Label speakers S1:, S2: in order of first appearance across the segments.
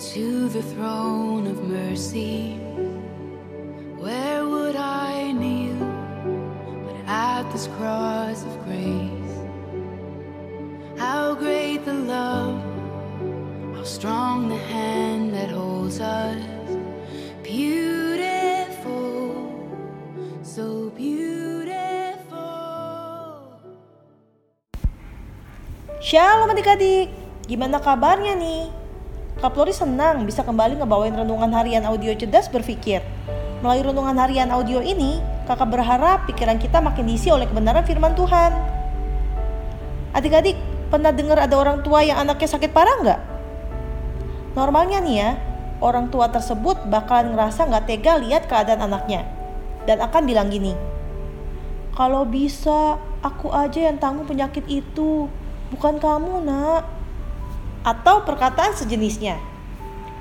S1: to the throne of mercy. Where would I kneel but at this cross of grace? How great the love, how strong the hand that holds us. Beautiful, so beautiful.
S2: Shalom adik-adik, gimana kabarnya nih? Kak Flori senang bisa kembali ngebawain renungan harian audio cerdas berpikir. Melalui renungan harian audio ini, kakak berharap pikiran kita makin diisi oleh kebenaran firman Tuhan. Adik-adik, pernah dengar ada orang tua yang anaknya sakit parah nggak? Normalnya nih ya, orang tua tersebut bakalan ngerasa nggak tega lihat keadaan anaknya. Dan akan bilang gini, kalau bisa, aku aja yang tanggung penyakit itu, bukan kamu nak atau perkataan sejenisnya.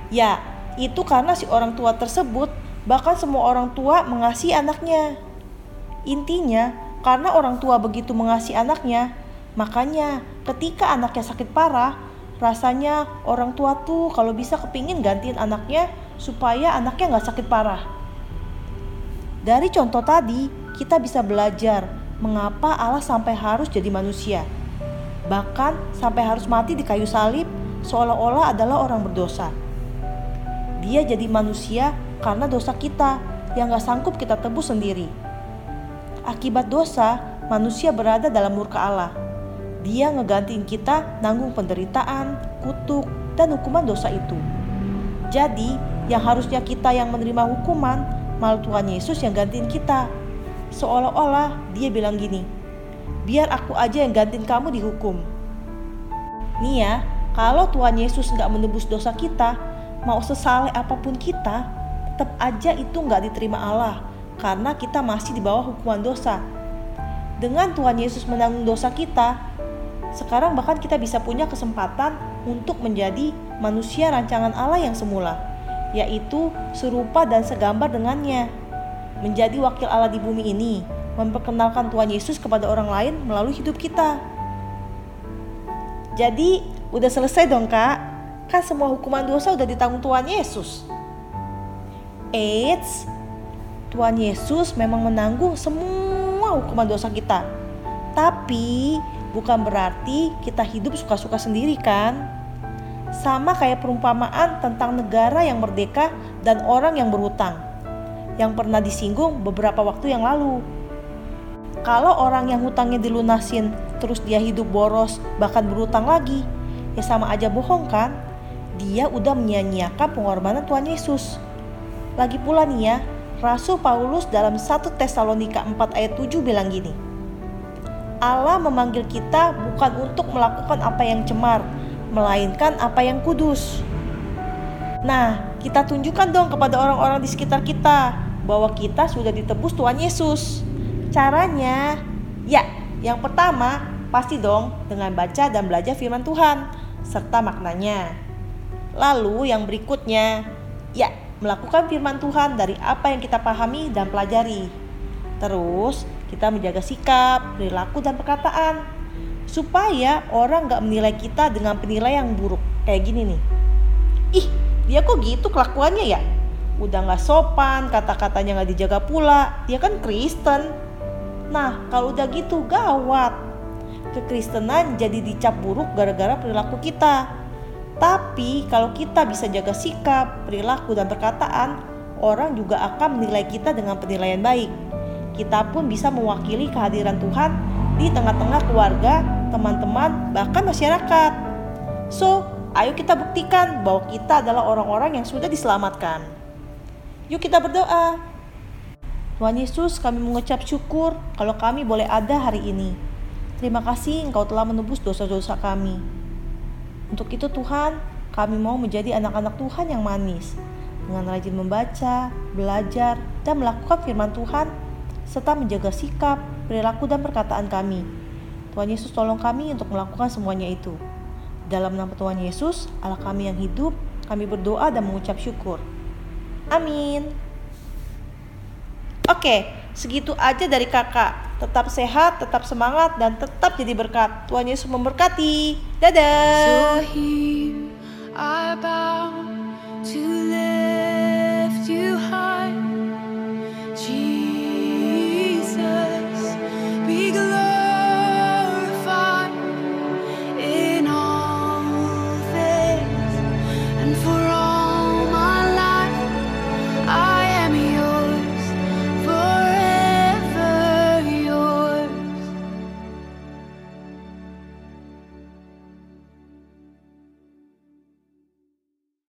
S2: Ya, itu karena si orang tua tersebut bahkan semua orang tua mengasihi anaknya. Intinya, karena orang tua begitu mengasihi anaknya, makanya ketika anaknya sakit parah, rasanya orang tua tuh kalau bisa kepingin gantiin anaknya supaya anaknya nggak sakit parah. Dari contoh tadi, kita bisa belajar mengapa Allah sampai harus jadi manusia bahkan sampai harus mati di kayu salib seolah-olah adalah orang berdosa. Dia jadi manusia karena dosa kita yang gak sanggup kita tebus sendiri. Akibat dosa, manusia berada dalam murka Allah. Dia ngegantiin kita nanggung penderitaan, kutuk, dan hukuman dosa itu. Jadi, yang harusnya kita yang menerima hukuman, malah Tuhan Yesus yang gantiin kita. Seolah-olah dia bilang gini, biar aku aja yang gantiin kamu dihukum. Nih ya, kalau Tuhan Yesus nggak menebus dosa kita, mau sesaleh apa pun kita, tetap aja itu nggak diterima Allah karena kita masih di bawah hukuman dosa. Dengan Tuhan Yesus menanggung dosa kita, sekarang bahkan kita bisa punya kesempatan untuk menjadi manusia rancangan Allah yang semula, yaitu serupa dan segambar dengannya. Menjadi wakil Allah di bumi ini, memperkenalkan Tuhan Yesus kepada orang lain melalui hidup kita. Jadi, udah selesai dong, Kak? Kan semua hukuman dosa udah ditanggung Tuhan Yesus. Eits, Tuhan Yesus memang menanggung semua hukuman dosa kita. Tapi bukan berarti kita hidup suka-suka sendiri kan? Sama kayak perumpamaan tentang negara yang merdeka dan orang yang berhutang yang pernah disinggung beberapa waktu yang lalu. Kalau orang yang hutangnya dilunasin terus dia hidup boros bahkan berhutang lagi, ya sama aja bohong kan? Dia udah menyia-nyiakan pengorbanan Tuhan Yesus. Lagi pula nih ya, Rasul Paulus dalam 1 Tesalonika 4 ayat 7 bilang gini. Allah memanggil kita bukan untuk melakukan apa yang cemar, melainkan apa yang kudus. Nah, kita tunjukkan dong kepada orang-orang di sekitar kita bahwa kita sudah ditebus Tuhan Yesus. Caranya, ya, yang pertama pasti dong dengan baca dan belajar firman Tuhan serta maknanya. Lalu yang berikutnya, ya, melakukan firman Tuhan dari apa yang kita pahami dan pelajari. Terus kita menjaga sikap, perilaku dan perkataan supaya orang gak menilai kita dengan penilaian yang buruk kayak gini nih. Ih, dia kok gitu kelakuannya ya? Udah gak sopan, kata-katanya gak dijaga pula. Dia kan Kristen. Nah, kalau udah gitu gawat. Kekristenan jadi dicap buruk gara-gara perilaku kita. Tapi kalau kita bisa jaga sikap, perilaku, dan perkataan, orang juga akan menilai kita dengan penilaian baik. Kita pun bisa mewakili kehadiran Tuhan di tengah-tengah keluarga, teman-teman, bahkan masyarakat. So, ayo kita buktikan bahwa kita adalah orang-orang yang sudah diselamatkan. Yuk kita berdoa. Tuhan Yesus, kami mengucap syukur kalau kami boleh ada hari ini. Terima kasih Engkau telah menebus dosa-dosa kami. Untuk itu Tuhan, kami mau menjadi anak-anak Tuhan yang manis, dengan rajin membaca, belajar, dan melakukan firman Tuhan, serta menjaga sikap, perilaku, dan perkataan kami. Tuhan Yesus tolong kami untuk melakukan semuanya itu. Dalam nama Tuhan Yesus, Allah kami yang hidup, kami berdoa dan mengucap syukur. Amin. Oke, segitu aja dari kakak. Tetap sehat, tetap semangat, dan tetap jadi berkat. Tuhan Yesus memberkati. Dadah.
S1: So